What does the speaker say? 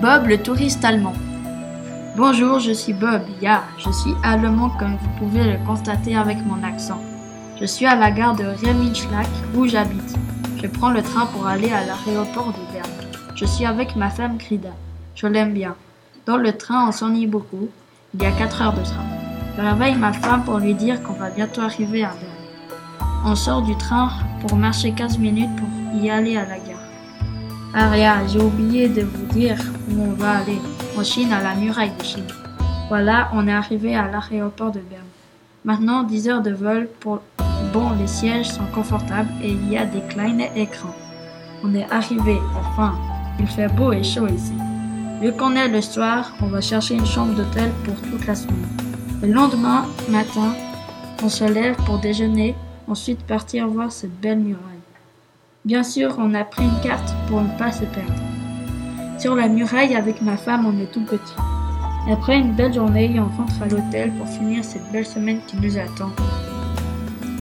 Bob le touriste allemand. Bonjour, je suis Bob. Ya, je suis allemand comme vous pouvez le constater avec mon accent. Je suis à la gare de Remmenschlag où j'habite. Je prends le train pour aller à l'aéroport de Berne. Je suis avec ma femme Grida. Je l'aime bien. Dans le train, on s'ennuie beaucoup. Il y a 4 heures de train. Je réveille ma femme pour lui dire qu'on va bientôt arriver à Berne. On sort du train pour marcher 15 minutes pour y aller à la gare. Aria, j'ai oublié de vous dire où on va aller. En Chine, à la muraille de Chine. Voilà, on est arrivé à l'aéroport de Berne. Maintenant, 10 heures de vol pour... Bon, les sièges sont confortables et il y a des kleines écrans. On est arrivé, enfin. Il fait beau et chaud ici. Vu qu'on est le soir, on va chercher une chambre d'hôtel pour toute la semaine. Le lendemain matin, on se lève pour déjeuner, ensuite partir voir cette belle muraille. Bien sûr, on a pris une carte pour ne pas se perdre. Sur la muraille, avec ma femme, on est tout petit. Après une belle journée, on rentre à l'hôtel pour finir cette belle semaine qui nous attend.